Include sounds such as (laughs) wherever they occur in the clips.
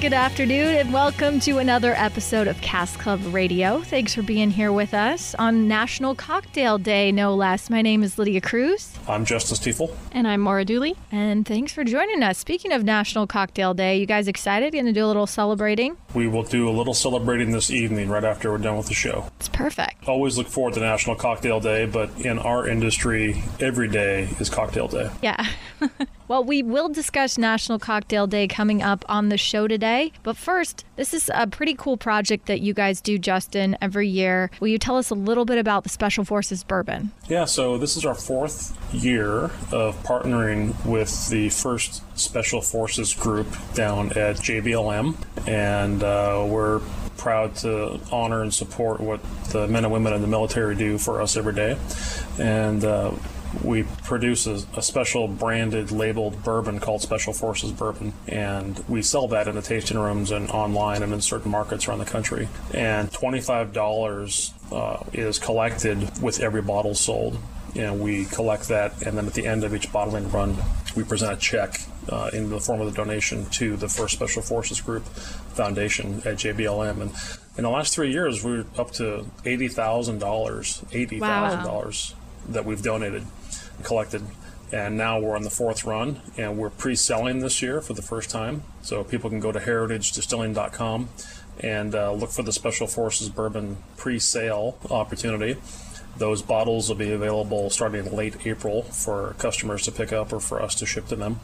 Good afternoon, and welcome to another episode of Cask Club Radio. Thanks for being here with us on National Cocktail Day, no less. My name is Lydia Cruz, I'm Justin Stiefel. and I'm Maura Dooley. And thanks for joining us. Speaking of National Cocktail Day, you guys excited? Going to do a little celebrating? We will do a little celebrating this evening right after we're done with the show. It's perfect. Always look forward to National Cocktail Day, but in our industry, every day is Cocktail Day. Yeah. (laughs) well, we will discuss National Cocktail Day coming up on the show today. But first, this is a pretty cool project that you guys do, Justin, every year. Will you tell us a little bit about the Special Forces Bourbon? Yeah, so this is our fourth year of partnering with the first Special Forces group down at JBLM, and uh, we're proud to honor and support what the men and women in the military do for us every day. And uh, we produce a, a special branded labeled bourbon called Special Forces Bourbon, and we sell that in the tasting rooms and online and in certain markets around the country. And $25 uh, is collected with every bottle sold. And we collect that, and then at the end of each bottling run, we present a check uh, in the form of the donation to the First Special Forces Group Foundation at JBLM. And in the last three years, we're up to eighty thousand dollars, eighty thousand dollars that we've donated collected. And now we're on the fourth run, and we're pre-selling this year for the first time. So people can go to heritagedistilling.com and uh, look for the Special Forces Bourbon pre-sale opportunity. Those bottles will be available starting late April for customers to pick up or for us to ship to them.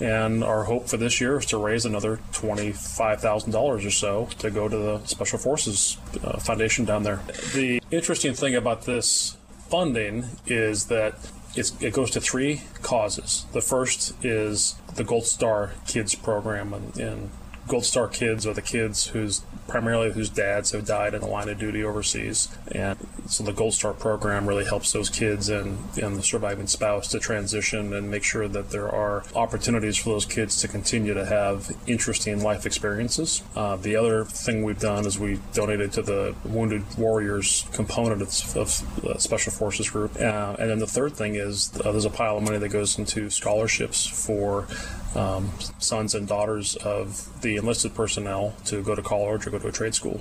And our hope for this year is to raise another $25,000 or so to go to the Special Forces uh, Foundation down there. The interesting thing about this funding is that it goes to three causes. The first is the Gold Star Kids program, in, and Gold Star kids are the kids whose primarily whose dads have died in the line of duty overseas, and so the Gold Star program really helps those kids and, and the surviving spouse to transition and make sure that there are opportunities for those kids to continue to have interesting life experiences. Uh, the other thing we've done is we donated to the Wounded Warriors component of, of Special Forces Group, uh, and then the third thing is uh, there's a pile of money that goes into scholarships for um, sons and daughters of the enlisted personnel to go to college or go to a trade school.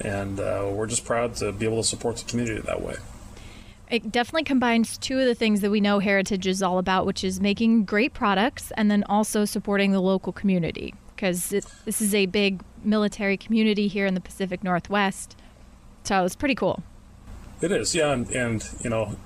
And uh, we're just proud to be able to support the community that way. It definitely combines two of the things that we know Heritage is all about, which is making great products and then also supporting the local community. Because this is a big military community here in the Pacific Northwest. So it's pretty cool. It is, yeah, and, and you know,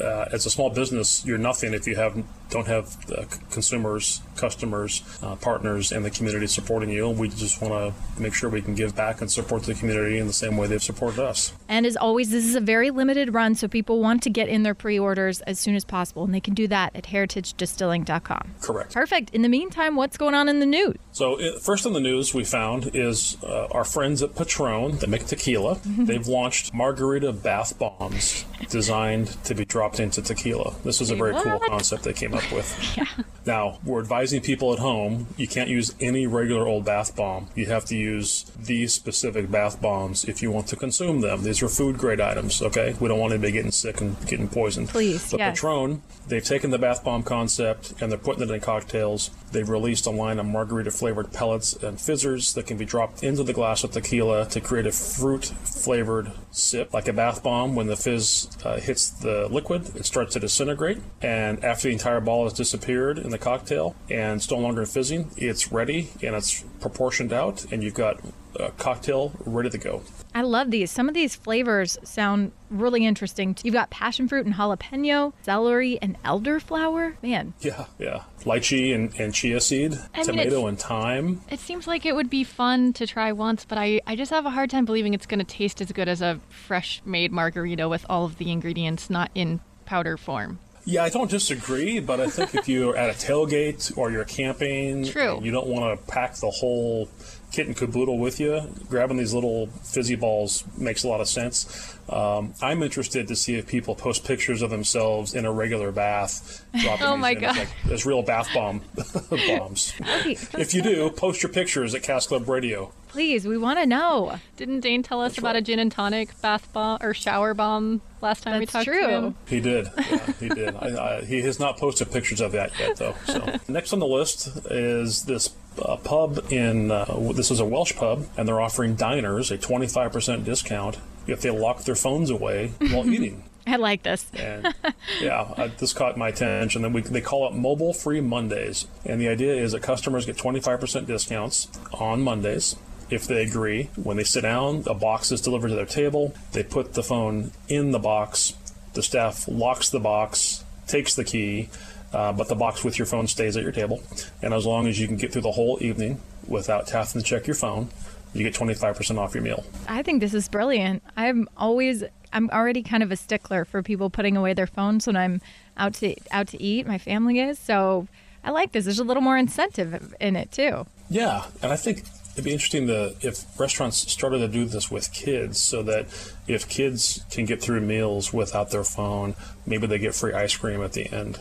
uh, as a small business, you're nothing if you have don't have uh, consumers, customers, uh, partners, and the community supporting you. And we just want to make sure we can give back and support the community in the same way they've supported us. And as always, this is a very limited run, so people want to get in their pre orders as soon as possible. And they can do that at heritagedistilling.com. Correct. Perfect. In the meantime, what's going on in the news? So, uh, first in the news we found is uh, our friends at Patron that make tequila. They've launched margarita bath bombs designed to be dropped into tequila. This was a very cool concept they came up with. (laughs) Now, we're advising people at home you can't use any regular old bath bomb. You have to use these specific bath bombs if you want to consume them. These are food grade items, okay? We don't want anybody getting sick and getting poisoned. Please, But yes. Patron, they've taken the bath bomb concept and they're putting it in cocktails. They've released a line of margarita flavored pellets and fizzers that can be dropped into the glass of tequila to create a fruit flavored sip, like a bath bomb. When the fizz uh, hits the liquid, it starts to disintegrate. And after the entire ball has disappeared in the cocktail and it's no longer fizzing, it's ready and it's proportioned out, and you've got a cocktail ready to go. I love these. Some of these flavors sound really interesting. You've got passion fruit and jalapeno, celery and elderflower. Man, Yeah, yeah. Lychee and, and chia seed, I tomato it's- and thyme. It seems like it would be fun to try once, but I, I just have a hard time believing it's going to taste as good as a fresh made margarita with all of the ingredients not in powder form. Yeah, I don't disagree, but I think if you're at a tailgate or you're camping, True. and you don't want to pack the whole kit and caboodle with you, grabbing these little fizzy balls makes a lot of sense. Um, I'm interested to see if people post pictures of themselves in a regular bath, dropping (laughs) Oh these my in as, God. like, as real bath bomb (laughs) bombs. if you do, post your pictures at Cask Club Radio. Please, we want to know. Didn't Dain tell us about a gin and tonic bath bomb or shower bomb last time we talked true. to him? He did. (laughs) Yeah, he did. I, I, he has not posted pictures of that yet, though. So next on the list is this uh, pub in. Uh, this is a Welsh pub, and they're offering diners a 25% discount if they lock their phones away while (laughs) eating. I like this. And (laughs) yeah, uh, this caught my attention. Then we, they call it Mobile Free Mondays, and the idea is that customers get 25% discounts on Mondays if they agree. When they sit down, a box is delivered to their table. They put the phone in the box. The staff locks the box, takes the key, uh, but the box with your phone stays at your table. And as long as you can get through the whole evening without having to check your phone, you get 25% off your meal. I think this is brilliant. I'm always I'm already kind of a stickler for people putting away their phones when I'm out to out to eat. My family is. So I like this. There's a little more incentive in it too. Yeah, and I think it'd be interesting to if restaurants started to do this with kids, so that if kids can get through meals without their phone, maybe they get free ice cream at the end.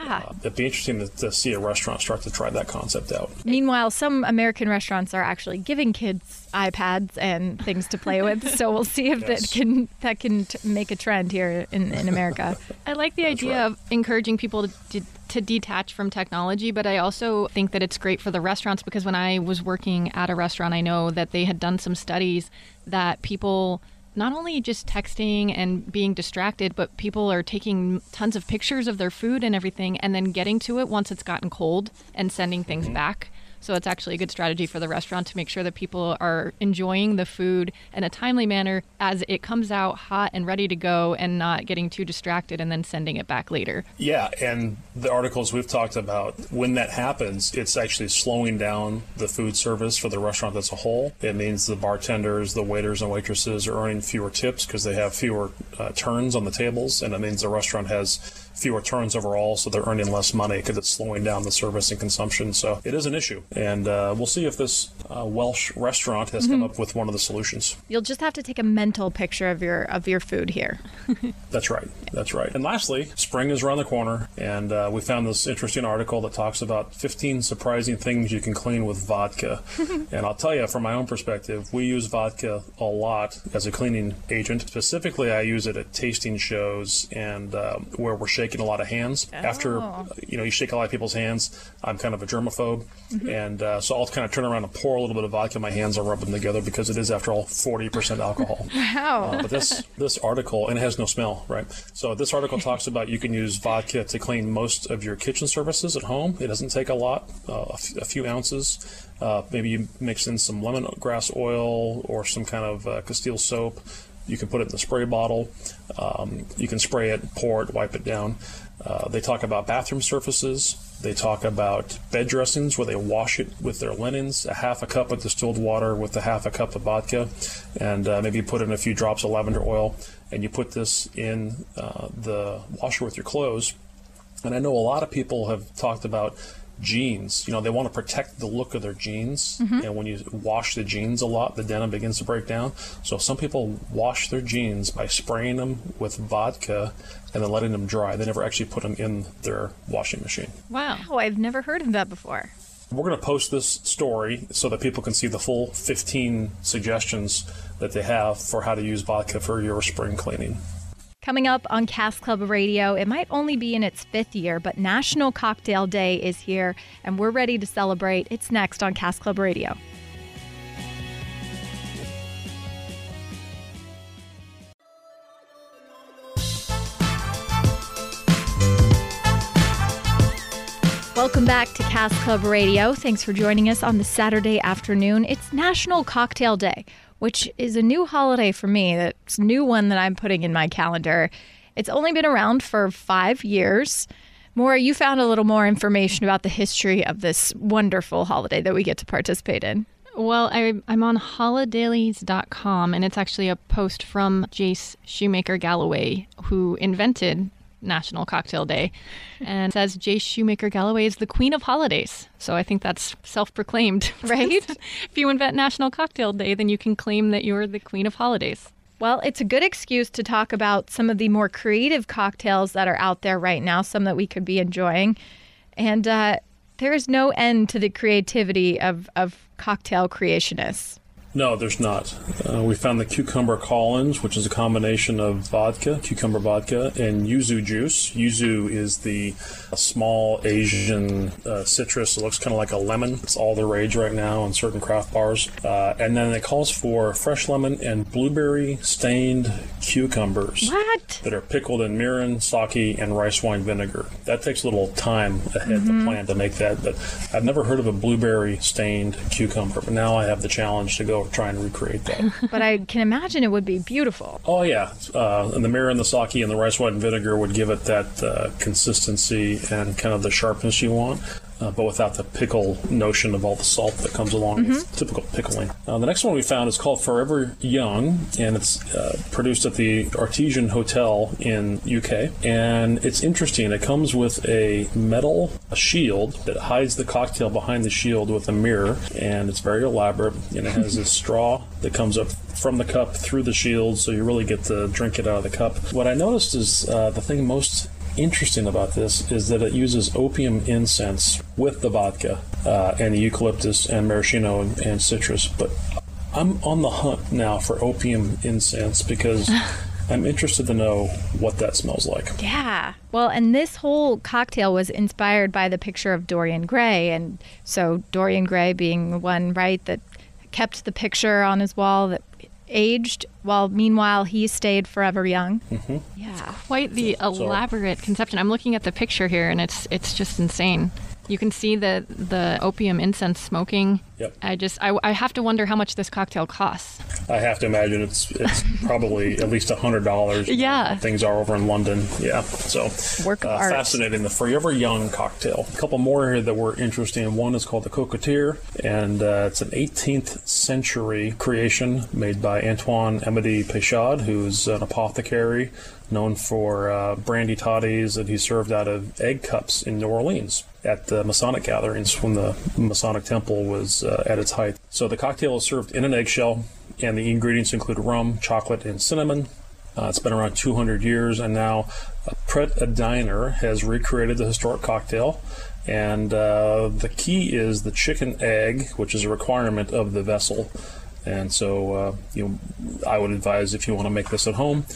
Yeah. Uh, it'd be interesting to, to see a restaurant start to try that concept out. Meanwhile, some American restaurants are actually giving kids iPads and things to play with. So we'll see if Yes. that can that can t- make a trend here in, in America. (laughs) I like the idea right. of encouraging people to, to, to detach from technology, but I also think that it's great for the restaurants because when I was working at a restaurant, I know that they had done some studies that people not only just texting and being distracted, but people are taking tons of pictures of their food and everything and then getting to it once it's gotten cold and sending things mm-hmm. back. So it's actually a good strategy for the restaurant to make sure that people are enjoying the food in a timely manner as it comes out hot and ready to go and not getting too distracted and then sending it back later. Yeah, and the articles we've talked about, when that happens, it's actually slowing down the food service for the restaurant as a whole. It means the bartenders, the waiters, and waitresses are earning fewer tips because they have fewer uh, turns on the tables, and it means the restaurant has fewer turns overall, so they're earning less money because it's slowing down the service and consumption. So it is an issue, and uh, we'll see if this uh, Welsh restaurant has come up with one of the solutions. You'll just have to take a mental picture of your of your food here. (laughs) That's right. That's right. And lastly, spring is around the corner, and uh, we found this interesting article that talks about 15 surprising things you can clean with vodka. (laughs) and I'll tell you, from my own perspective, we use vodka a lot as a cleaning agent. Specifically, I use it at tasting shows and um, where we're shaking a lot of hands. After you know, you shake a lot of people's hands. I'm kind of a germaphobe, and uh, so I'll kind of turn around and pour a little bit of vodka in my hands and rub them together because it is, after all, 40% alcohol. (laughs) Wow. Uh, but this this article and it has no smell, right? So this article (laughs) talks about you can use vodka to clean most of your kitchen surfaces at home. It doesn't take a lot, uh, a, f- a few ounces. Uh, maybe you mix in some lemongrass oil or some kind of uh, Castile soap. You can put it in the spray bottle. Um, you can spray it, pour it, wipe it down. Uh, they talk about bathroom surfaces. They talk about bed dressings where they wash it with their linens, a half a cup of distilled water with a half a cup of vodka, and uh, maybe put in a few drops of lavender oil. And you put this in uh, the washer with your clothes. And I know a lot of people have talked about jeans. You know, they want to protect the look of their jeans. Mm-hmm. And when you wash the jeans a lot, the denim begins to break down. So some people wash their jeans by spraying them with vodka and then letting them dry. They never actually put them in their washing machine. Wow. Oh, I've never heard of that before. We're going to post this story so that people can see the full 15 suggestions that they have for how to use vodka for your spring cleaning. Coming up on Cask Club Radio, it might only be in its fifth year, but National Cocktail Day is here, and we're ready to celebrate. It's next on Cask Club Radio. Welcome back to Cask Club Radio. Thanks for joining us on the Saturday afternoon. It's National Cocktail Day, which is a new holiday for me. It's a new one that I'm putting in my calendar. It's only been around for five years. Maura, you found a little more information about the history of this wonderful holiday that we get to participate in. Well, I, I'm on holidailies.com, and it's actually a post from Jace Shoemaker Galloway, who invented National Cocktail Day. And says Jay Shoemaker Galloway is the queen of holidays. So I think that's self proclaimed, (laughs) right? if you invent National Cocktail Day, then you can claim that you're the queen of holidays. Well, it's a good excuse to talk about some of the more creative cocktails that are out there right now, some that we could be enjoying. And uh, there is no end to the creativity of, of cocktail creationists. No, there's not. Uh, we found the cucumber Collins, which is a combination of vodka, cucumber vodka, and yuzu juice. Yuzu is the small Asian uh, citrus. It looks kind of like a lemon. It's all the rage right now in certain craft bars. Uh, and then it calls for fresh lemon and blueberry stained cucumbers. What? That are pickled in mirin, sake, and rice wine vinegar. That takes a little time ahead mm-hmm. to plan to make that, but I've never heard of a blueberry stained cucumber. But now I have the challenge to go try and recreate that. (laughs) but I can imagine it would be beautiful. Oh yeah, uh, and the mirin, and the sake, and the rice wine vinegar would give it that uh, consistency and kind of the sharpness you want uh, but without the pickle notion of all the salt that comes along mm-hmm. with typical pickling. Uh, the next one we found is called Forever Young, and it's uh, produced at the Artesian Hotel in UK. And it's interesting. It comes with a metal shield that hides the cocktail behind the shield with a mirror, and it's very elaborate. And it has (laughs) a straw that comes up from the cup through the shield, so you really get to drink it out of the cup. What I noticed is uh, the thing most interesting about this is that it uses opium incense with the vodka uh, and the eucalyptus and maraschino and, and citrus. But I'm on the hunt now for opium incense because. (laughs) I'm interested to know what that smells like. Yeah. Well, and this whole cocktail was inspired by the picture of Dorian Gray. And so, Dorian Gray being the one, right, that kept the picture on his wall that aged while meanwhile he stayed forever young. Mm-hmm. Yeah, quite the so, elaborate so. conception. I'm looking at the picture here, and it's it's just insane. You can see the the opium incense smoking. Yep. I just I, I have to wonder how much this cocktail costs. I have to imagine it's it's (laughs) probably at least a hundred dollars. Yeah. Things are over in London. Yeah. So work of uh, art. Fascinating. The Forever Young cocktail. A couple more here that were interesting. One is called the Cocotier, and uh, it's an 18th century creation made by Antoine Amédée Peychaud, who's an apothecary known for uh, brandy toddies that he served out of egg cups in New Orleans at the Masonic gatherings when the Masonic temple was uh, at its height. So the cocktail is served in an eggshell, and the ingredients include rum, chocolate, and cinnamon. Uh, it's been around 200 years, and now uh, Pret a Diner has recreated the historic cocktail. And uh, the key is the chicken egg, which is a requirement of the vessel. And so, uh, you I would advise if you want to make this at home,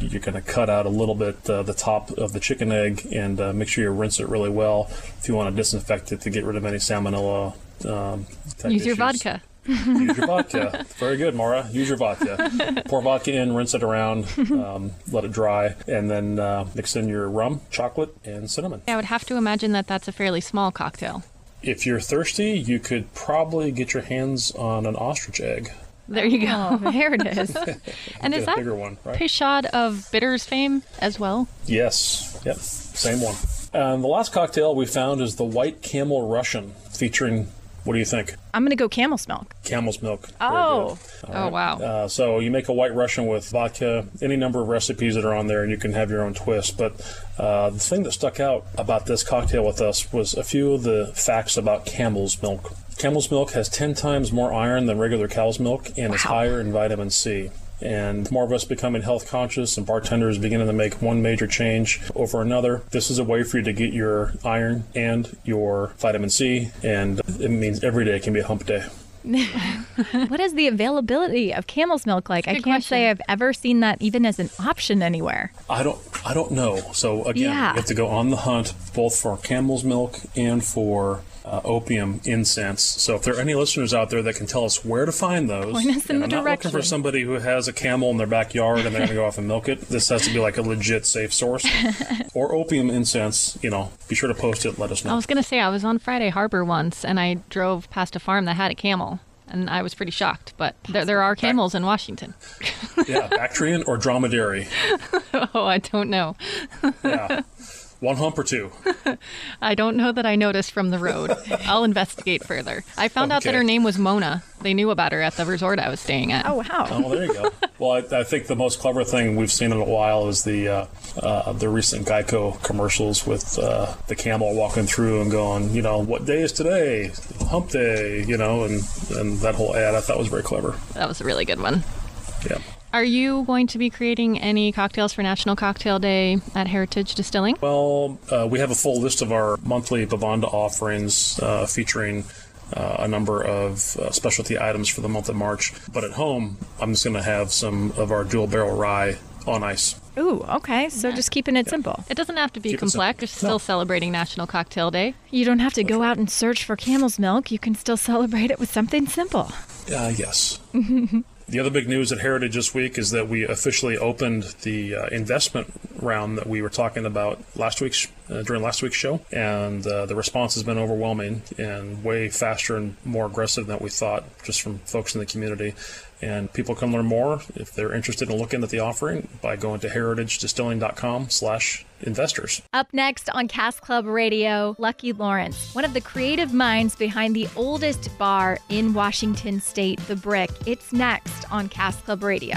you're going to cut out a little bit uh, the top of the chicken egg and uh, make sure you rinse it really well. If you want to disinfect it to get rid of any salmonella, um, use your vodka. Use your vodka. (laughs) Very good, Maura. Use your vodka. Pour vodka in, rinse it around, um, let it dry, and then uh, mix in your rum, chocolate, and cinnamon. I would have to imagine that that's a fairly small cocktail. If you're thirsty, you could probably get your hands on an ostrich egg. There you go. Oh, there it is. (laughs) and is that bigger one, right? Peychaud of Bitters fame as well? Yes. Yep. Same one. And the last cocktail we found is the White Camel Russian, featuring. What do you think? I'm going to go camel's milk. Camel's milk. Oh. Oh, wow. Uh, so you make a white Russian with vodka, any number of recipes that are on there, and you can have your own twist. But uh, the thing that stuck out about this cocktail with us was a few of the facts about camel's milk. Camel's milk has 10 times more iron than regular cow's milk and wow. is higher in vitamin C. And more of us becoming health conscious and bartenders beginning to make one major change over another. This is a way for you to get your iron and your vitamin C, and it means every day can be a hump day. (laughs) what is the availability of camel's milk like? I can't question. say I've ever seen that even as an option anywhere. I don't I don't know. So again, yeah. you have to go on the hunt both for camel's milk and for uh, opium incense. So if there are any listeners out there that can tell us where to find those, Point us in the I'm not looking for somebody who has a camel in their backyard and they're going to go off and milk it. This has to be like a legit safe source. (laughs) or opium incense, you know, be sure to post it. Let us know. I was going to say I was on Friday Harbor once and I drove past a farm that had a camel. And I was pretty shocked, but there, there are camels in Washington. yeah, Bactrian or dromedary? (laughs) oh, I don't know. yeah. (laughs) One hump or two? (laughs) I don't know that I noticed from the road. (laughs) I'll investigate further. I found out that her name was Mona. They knew about her at the resort I was staying at. Oh, wow. Oh, there you go. well, I, I think the most clever thing we've seen in a while is the uh, uh, the recent Geico commercials with uh, the camel walking through and going, you know, what day is today? Hump day, you know, and and that whole ad. I thought was very clever. That was a really good one. Yeah. Are you going to be creating any cocktails for National Cocktail Day at Heritage Distilling? Well, uh, we have a full list of our monthly Bavanda offerings uh, featuring uh, a number of uh, specialty items for the month of March. But at home, I'm just going to have some of our dual barrel rye on ice. Ooh, okay. So just keeping it simple. It doesn't have to be Keep complex. You're still No. celebrating National Cocktail Day. You don't have to go out and search for camel's milk. You can still celebrate it with something simple. Uh, yes. (laughs) the other big news at Heritage this week is that we officially opened the uh, investment round that we were talking about last week's uh, during last week's show, and uh, the response has been overwhelming and way faster and more aggressive than we thought, just from folks in the community. And people can learn more if they're interested in looking at the offering by going to heritagedistilling.com/investors. Up next on Cask Club Radio, Lucky Lawrence, one of the creative minds behind the oldest bar in Washington State, The Brick. It's next on Cask Club Radio.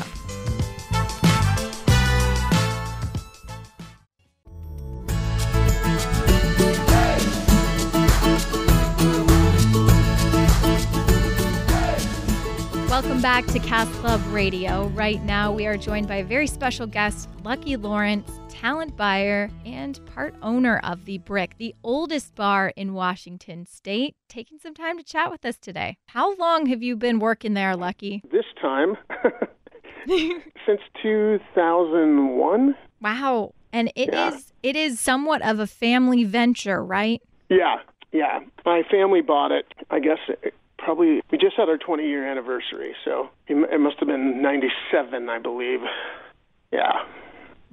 Welcome back to Cask Club Radio. Right now, we are joined by a very special guest, Lucky Lawrence, talent buyer and part owner of The Brick, the oldest bar in Washington State, taking some time to chat with us today. How long have you been working there, Lucky? this time (laughs) since 2001 Wow. And it is Yeah. it is somewhat of a family venture, right? yeah yeah my family bought it i guess it, probably we just had our 20 year anniversary so it, it must have been 97 i believe yeah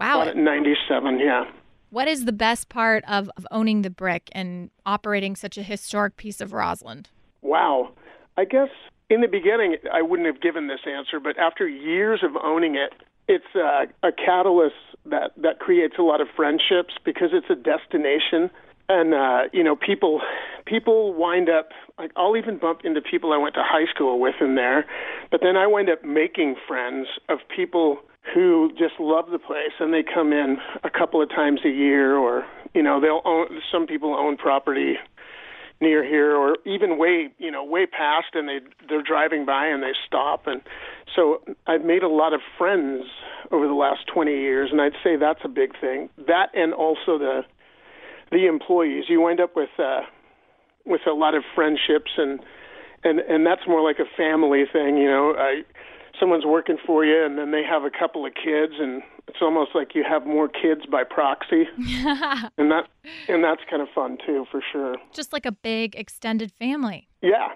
Wow. in 97 yeah What is the best part of, of owning the brick and operating such a historic piece of Roslyn? wow i guess in the beginning i wouldn't have given this answer but after years of owning it it's uh, a catalyst that that creates a lot of friendships because it's a destination and uh you know people people wind up like I'll even bump into people I went to high school with in there but then I wind up making friends of people who just love the place and they come in a couple of times a year or you know they'll own some people own property near here or even way you know way past and they they're driving by and they stop. And so I've made a lot of friends over the last 20 years and I'd say that's a big thing. That and also the the employees. You wind up with uh with a lot of friendships and and and that's more like a family thing you know. I someone's working for you and then they have a couple of kids and it's almost like you have more kids by proxy (laughs) and that and that's kind of fun too for sure Just like a big extended family. yeah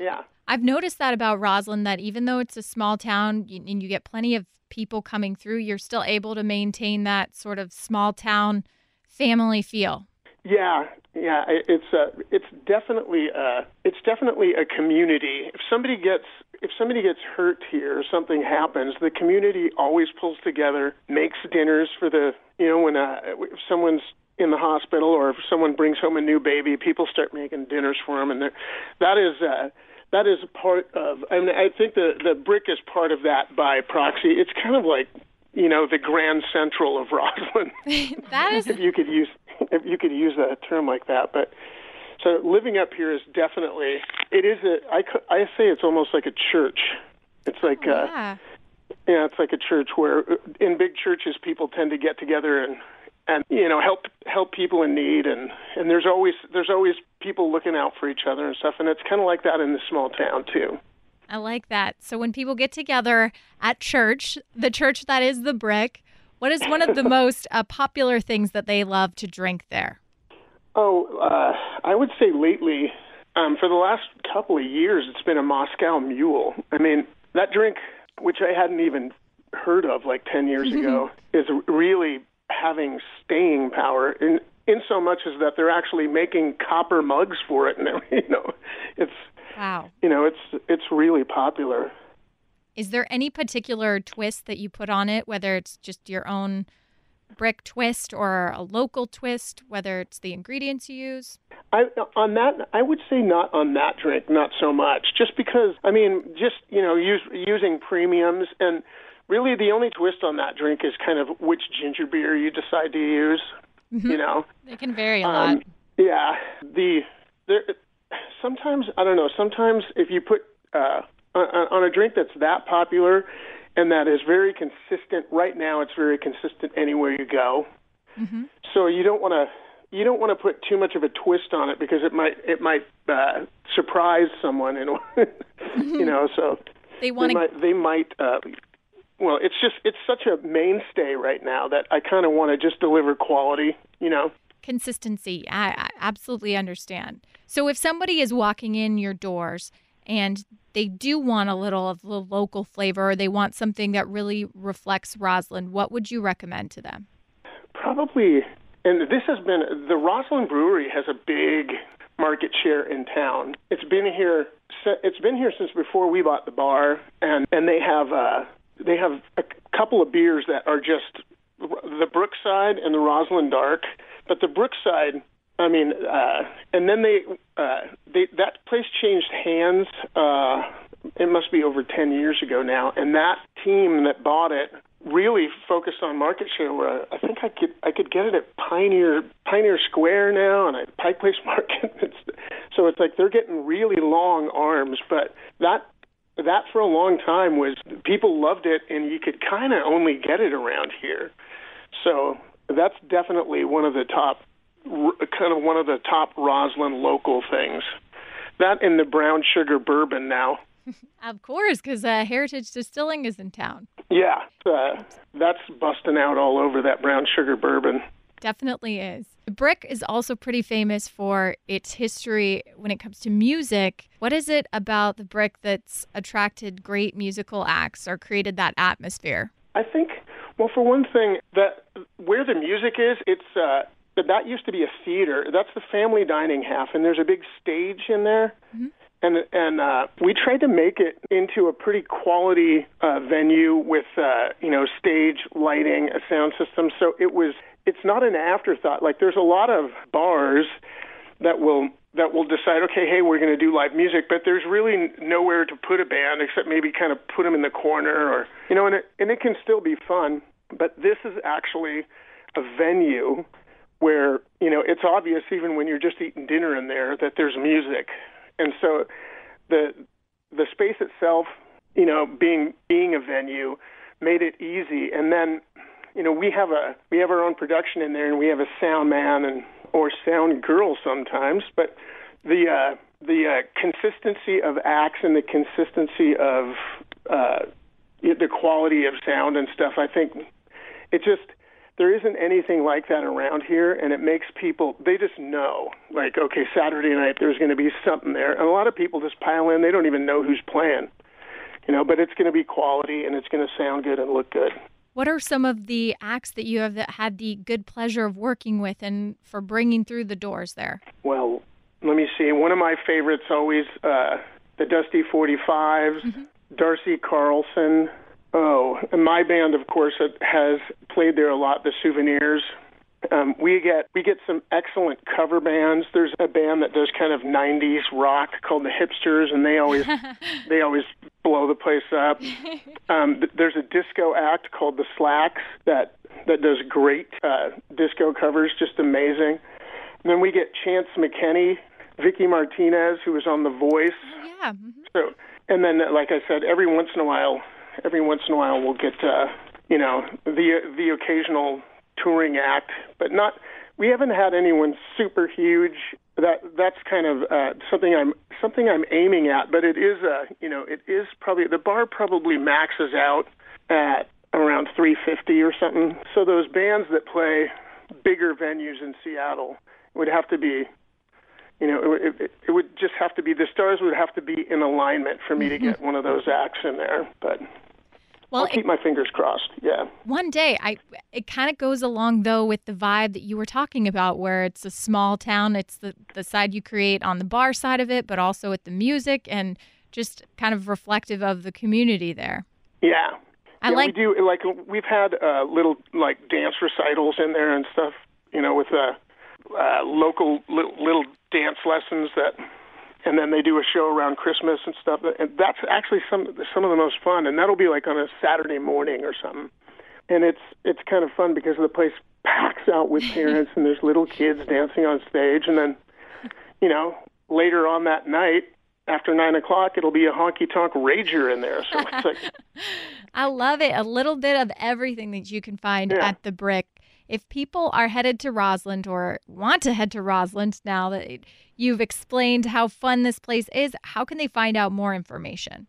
yeah I've noticed that about Roslyn that even though it's a small town and you get plenty of people coming through, you're still able to maintain that sort of small town family feel. Yeah, yeah, it's uh, it's definitely uh, it's definitely a community. If somebody gets if somebody gets hurt here or something happens, the community always pulls together, makes dinners for the you know when uh, if someone's in the hospital or if someone brings home a new baby, people start making dinners for them, and they're- that is. Uh, that is part of. I mean, I think the the brick is part of that by proxy. It's kind of like, you know, the Grand Central of (laughs) Roslyn (laughs) That is if you could use if you could use a term like that. But so living up here is definitely it is a I I say it's almost like a church. It's like uh, yeah. yeah, it's like a church where in big churches people tend to get together and and you know help help people in need and and there's always there's always people looking out for each other and stuff and it's kind of like that in the small town too. I like that. So when people get together at church, the church that is the brick, what is one of the (laughs) most uh, popular things that they love to drink there? Oh, uh, I would say lately, um, for the last couple of years, it's been a Moscow Mule. I mean, that drink, which I hadn't even heard of like 10 years ago, is really having staying power in in so much as that they're actually making copper mugs for it and (laughs) you know it's Wow. you know it's it's really popular Is there any particular twist that you put on it, whether it's just your own brick twist or a local twist, whether it's the ingredients you use? I, on that, I would say not on that drink, not so much. Just because, I mean, just you know, use, using premiums, and really the only twist on that drink is kind of which ginger beer you decide to use. Mm-hmm. You know, it can vary a lot. Um, yeah, the there. Sometimes I don't know. Sometimes if you put uh, on, on a drink that's that popular and that is very consistent. Right now, it's very consistent anywhere you go. Mm-hmm. So you don't want to you don't want to put too much of a twist on it because it might it might uh, surprise someone and (laughs) you know so they want they might, they might uh, well it's just it's such a mainstay right now that I kind of want to just deliver quality you know consistency I, I absolutely understand so if somebody is walking in your doors and they do want a little of the local flavor or they want something that really reflects Roslyn, what would you recommend to them? Probably, and this has been the Roslyn Brewery has a big market share in town. It's been here. It's been here since before we bought the bar, and and they have uh, they have a couple of beers that are just the Brookside and the Roslyn Dark. But the Brookside I mean, uh, and then they, uh, they that place changed hands. Uh, it must be over ten years ago now, and that team that bought it really focused on market share. Where I think I could I could get it at Pioneer Pioneer Square now and at Pike Place (laughs) Market. it's, so it's like they're getting really long arms, but that that for a long time was people loved it, and you could kind of only get it around here. So that's definitely one of the top kind of one of the top Roslyn local things. That in the brown sugar bourbon now. (laughs) of course, because uh, Heritage Distilling is in town. Yeah, uh, that's busting out all over that brown sugar bourbon. Definitely is. Brick is also pretty famous for its history when it comes to music. What is it about the Brick that's attracted great musical acts or created that atmosphere? I think, well, for one thing, that where the music is, it's uh, that used to be a theater. That's the family dining half, and there's a big stage in there. Mm-hmm. And and uh, we tried to make it into a pretty quality uh, venue with uh, you know stage lighting, a sound system. So it was it's not an afterthought. Like there's a lot of bars that will that will decide, okay, hey, we're going to do live music, but there's really nowhere to put a band except maybe kind of put them in the corner, or you know, and it and it can still be fun. But this is actually a venue where you know it's obvious even when you're just eating dinner in there that there's music, and so the the space itself, you know, being being a venue, made it easy. And then, you know, we have a we have our own production in there, and we have a sound man and or sound girl sometimes, but the uh, the uh, consistency of acts and the consistency of uh, the quality of sound and stuff, I think it just there isn't anything like that around here and it makes people they just know like okay saturday night there's going to be something there. And a lot of people just pile in they don't even know who's playing you know but it's going to be quality and it's going to sound good and look good. What are some of the acts that you have that had the good pleasure of working with and for bringing through the doors there? Well let me see. One of my favorites always uh, the dusty 45s mm-hmm. d'arcy carlson Oh, and my band, of course, has played there a lot. The Souvenirs. Um, we get we get some excellent cover bands. There's a band that does kind of '90s rock called the Hipsters, and they always (laughs) they always blow the place up. (laughs) Um, there's a disco act called the Slacks that that does great uh, disco covers, just amazing. And then we get Chance McKinney, Vicci Martinez, who was on The Voice. Oh, yeah. Mm-hmm. So, and then, like I said, every once in a while, every once in a while we'll get uh, you know the the occasional touring act, but not. We haven't had anyone super huge. That that's kind of uh, something I'm something I'm aiming at. But it is a uh, you know it is probably the bar probably maxes out at around 350 or something. So those bands that play bigger venues in Seattle would have to be you know, it, it, it would just have to be the stars would have to be in alignment for me to get one of those acts in there. But well, I'll keep it, my fingers crossed. Yeah. One day, I it kind of goes along though with the vibe that you were talking about, where it's a small town. It's the the side you create on the bar side of it, but also with the music and just kind of reflective of the community there. Yeah. I yeah, like we do like we've had uh, little like dance recitals in there and stuff. You know, with uh, uh, local little, little dance lessons that, and then they do a show around Christmas and stuff. And that's actually some some of the most fun. And that'll be like on a Saturday morning or something. And it's it's kind of fun because the place packs out with parents and there's little kids dancing on stage. And then, you know, later on that night, after nine o'clock, it'll be a honky tonk rager in there. So it's like, (laughs) I love it. A little bit of everything that you can find Yeah. at the Brick. If people are headed to Roslyn or want to head to Roslyn now that you've explained how fun this place is, how can they find out more information?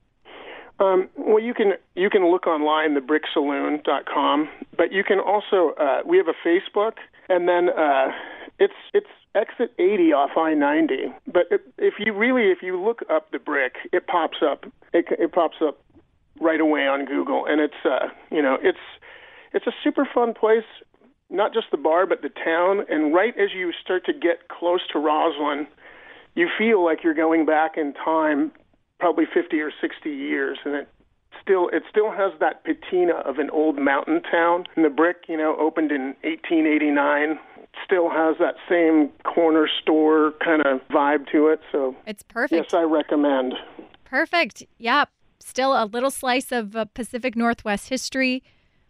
Um, well, you can you can look online, thebricksaloon.com, but you can also uh, we have a Facebook, and then uh, it's it's exit 80 off I-90. But if, if you really if you look up the brick, it pops up. It, it pops up right away on Google, and it's uh, you know it's it's a super fun place. Not just the bar, but the town. And right as you start to get close to Roslyn, you feel like you're going back in time probably 50 or 60 years and it still it still has that patina of an old mountain town and the brick you know opened in 1889 still has that same corner store kind of vibe to it so It's perfect. yes i recommend Perfect. Yep. Still a little slice of uh, Pacific Northwest history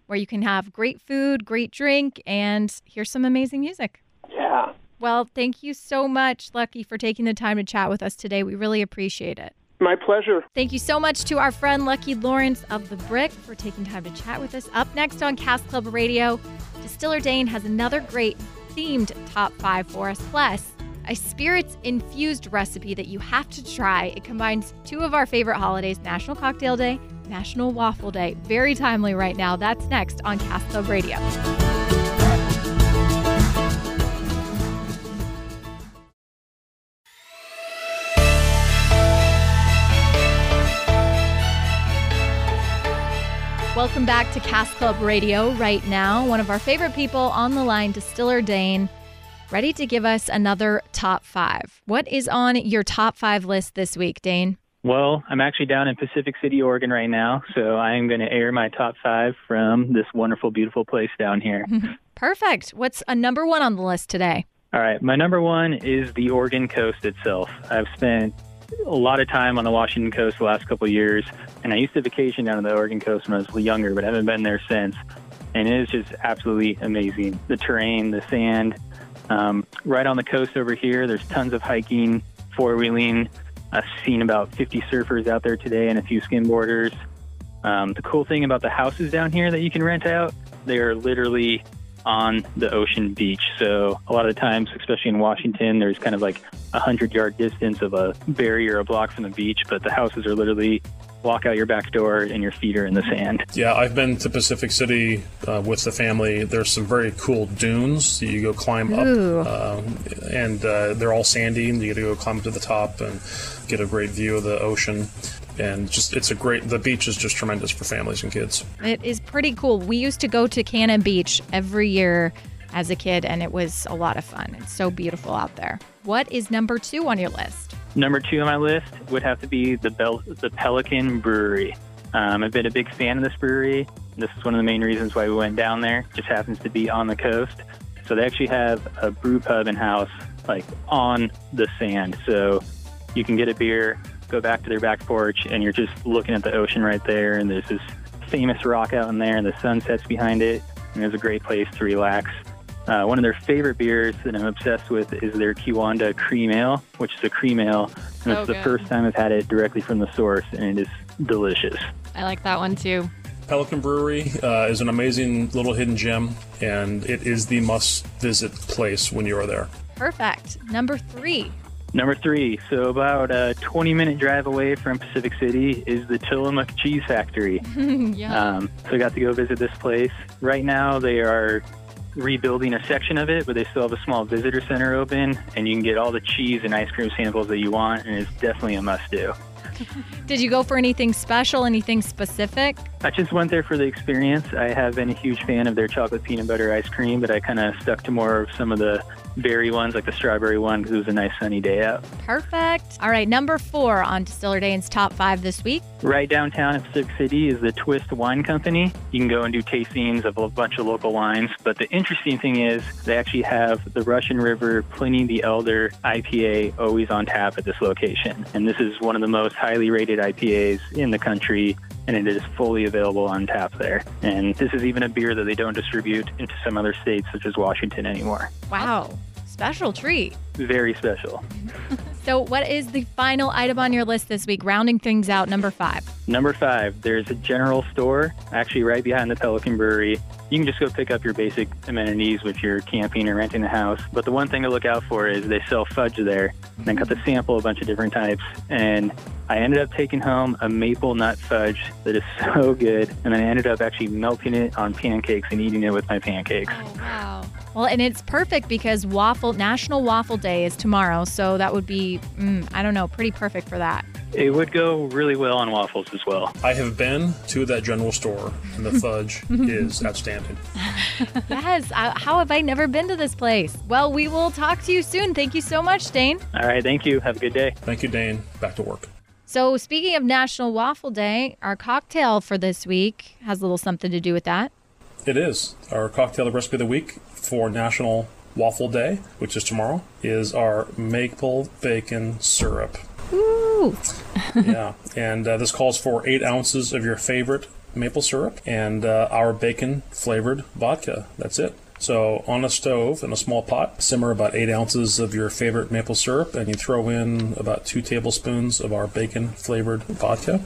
where you can have great food, great drink, and hear some amazing music. yeah Well, thank you so much, Lucky, for taking the time to chat with us today. We really appreciate it. my pleasure Thank you so much to our friend Lucky Lawrence of The Brick for taking time to chat with us. Up next on Cask Club Radio, Distiller Dain has another great themed top five for us, plus a spirits infused recipe that you have to try. It combines two of our favorite holidays National Cocktail Day, National Waffle Day. Very timely right now. That's next on Cask Club Radio. Welcome back to Cask Club Radio right now. One of our favorite people on the line, Distiller Dain, ready to give us another top five. What is on your top five list this week, Dain? Well, I'm actually down in Pacific City, Oregon right now, so I am going to air my top five from this wonderful, beautiful place down here. (laughs) Perfect. What's a number one on the list today? All right, my number one is the Oregon coast itself. I've spent a lot of time on the Washington coast the last couple of years, and I used to vacation down on the Oregon coast when I was younger, but I haven't been there since. And it is just absolutely amazing. The terrain, the sand. Um, right on the coast over here, there's tons of hiking, four wheeling. I've seen about 50 surfers out there today and a few skimboarders. Um, the cool thing about the houses down here that you can rent out, they are literally on the ocean beach. So a lot of times, especially in Washington, there's kind of like a hundred yard distance of a barrier, a block from the beach, but the houses are literally walk out your back door and your feet are in the sand. Yeah, I've been to Pacific City uh, with the family. There's some very cool dunes that you go climb Ooh. up, um, and uh, they're all sandy, and you get to go climb to the top and get a great view of the ocean. And just, it's a great. The beach is just tremendous for families and kids. It is pretty cool. We used to go to Cannon Beach every year as a kid, and it was a lot of fun. It's so beautiful out there. What is number two on your list? Number two on my list would have to be the Bel- the Pelican Brewery. Um, I've been a big fan of this brewery. This is one of the main reasons why we went down there. It Just happens to be on the coast, so they actually have a brew pub and house like on the sand. So you can get a beer, go back to their back porch, and you're just looking at the ocean right there. And there's this famous rock out in there, and the sun sets behind it. And it's a great place to relax. Uh, one of their favorite beers that I'm obsessed with is their Kiwanda Cream Ale, which is a cream ale, and So it's the first time I've had it directly from the source, and it is delicious. I like that one too. Pelican Brewery uh, is an amazing little hidden gem, and it is the must-visit place when you are there. Perfect. Number three. Number three, so about a 20 minute drive away from Pacific City is the Tillamook Cheese Factory. (laughs) yeah. Um, so I got to go visit this place. Right now, they are rebuilding a section of it, but they still have a small visitor center open, and you can get all the cheese and ice cream samples that you want, and it's definitely a must do. (laughs) Did you go for anything special, anything specific? I just went there for the experience. I have been a huge fan of their chocolate peanut butter ice cream, but I kind of stuck to more of some of the berry ones, like the strawberry one, because it was a nice sunny day out. Perfect. All right, number four on Distiller Dain's top five this week. Right downtown in Pacific City is the Twist Wine Company. You can go and do tastings of a bunch of local wines. But the interesting thing is they actually have the Russian River Pliny the Elder IPA always on tap at this location. And this is one of the most highly rated IPAs in the country and it is fully available on tap there. And this is even a beer that they don't distribute into some other states, such as Washington, anymore. Wow, special treat. Very special. (laughs) So, what is the final item on your list this week? Rounding things out, number five. Number five, there's a general store actually right behind the Pelican Brewery. You can just go pick up your basic amenities if you're camping or renting a house. But the one thing to look out for is they sell fudge there. And I got to mm-hmm. sample a bunch of different types. And I ended up taking home a maple nut fudge that is (laughs) so good. And then I ended up actually melting it on pancakes and eating it with my pancakes. Oh, wow. Well, and it's perfect because waffle National Waffle Day is tomorrow, so that would be mm, I don't know, pretty perfect for that. It would go really well on waffles as well. I have been to that general store, and the fudge (laughs) is outstanding. (laughs) yes. I, how have I never been to this place? Well, we will talk to you soon. Thank you so much, Dain. All right. Thank you. Have a good day. Thank you, Dain. Back to work. So, speaking of National Waffle Day, our cocktail for this week has a little something to do with that. It is. Our cocktail recipe of the week for National Waffle Day, which is tomorrow, is our maple bacon syrup. Ooh. (laughs) yeah, and uh, this calls for eight ounces of your favorite maple syrup and uh, our bacon flavored vodka. That's it. So on a stove in a small pot, simmer about eight ounces of your favorite maple syrup, and you throw in about two tablespoons of our bacon flavored vodka.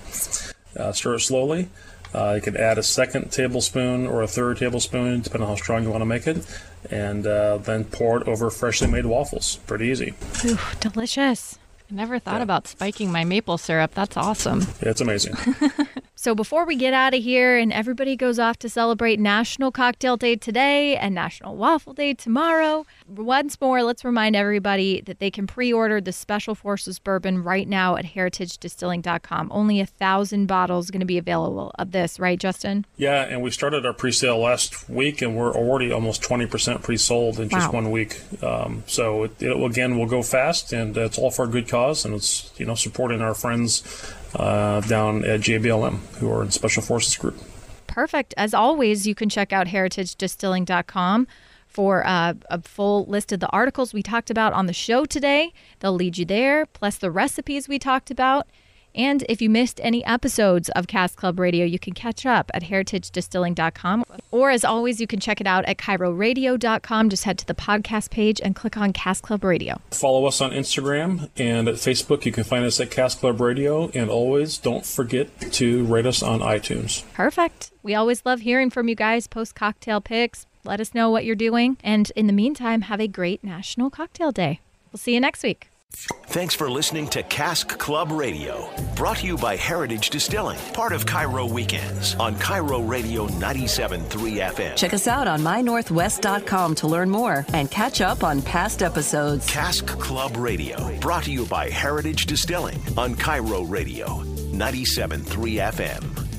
Uh, stir it slowly. Uh, you can add a second tablespoon or a third tablespoon, depending on how strong you want to make it, and uh, then pour it over freshly made waffles. Pretty easy. Ooh, delicious. I never thought yeah. about spiking my maple syrup. That's awesome. Yeah, it's amazing. (laughs) so before we get out of here and everybody goes off to celebrate National Cocktail Day today and National Waffle Day tomorrow, once more, let's remind everybody that they can pre-order the Special Forces bourbon right now at heritagedistilling.com. Only a thousand bottles going to be available of this, right, Justin? Yeah, and we started our pre-sale last week, and we're already almost 20% pre-sold in just wow. one week. Um, so it, it, again, will go fast, and it's all for a good cause, and it's you know supporting our friends uh, down at JBLM who are in Special Forces Group. Perfect. As always, you can check out heritagedistilling.com for uh, a full list of the articles we talked about on the show today. They'll lead you there, plus the recipes we talked about. And if you missed any episodes of Cask Club Radio, you can catch up at heritagedistilling.com. Or as always, you can check it out at kiroradio.com. Just head to the podcast page and click on Cask Club Radio. Follow us on Instagram and at Facebook. You can find us at Cask Club Radio. And always don't forget to rate us on iTunes. Perfect. We always love hearing from you guys. Post cocktail pics. Let us know what you're doing. And in the meantime, have a great National Cocktail Day. We'll see you next week. Thanks for listening to Cask Club Radio, brought to you by Heritage Distilling, part of KIRO Weekends on KIRO Radio 97.3 FM. Check us out on mynorthwest.com to learn more and catch up on past episodes. Cask Club Radio, brought to you by Heritage Distilling on KIRO Radio 97.3 FM.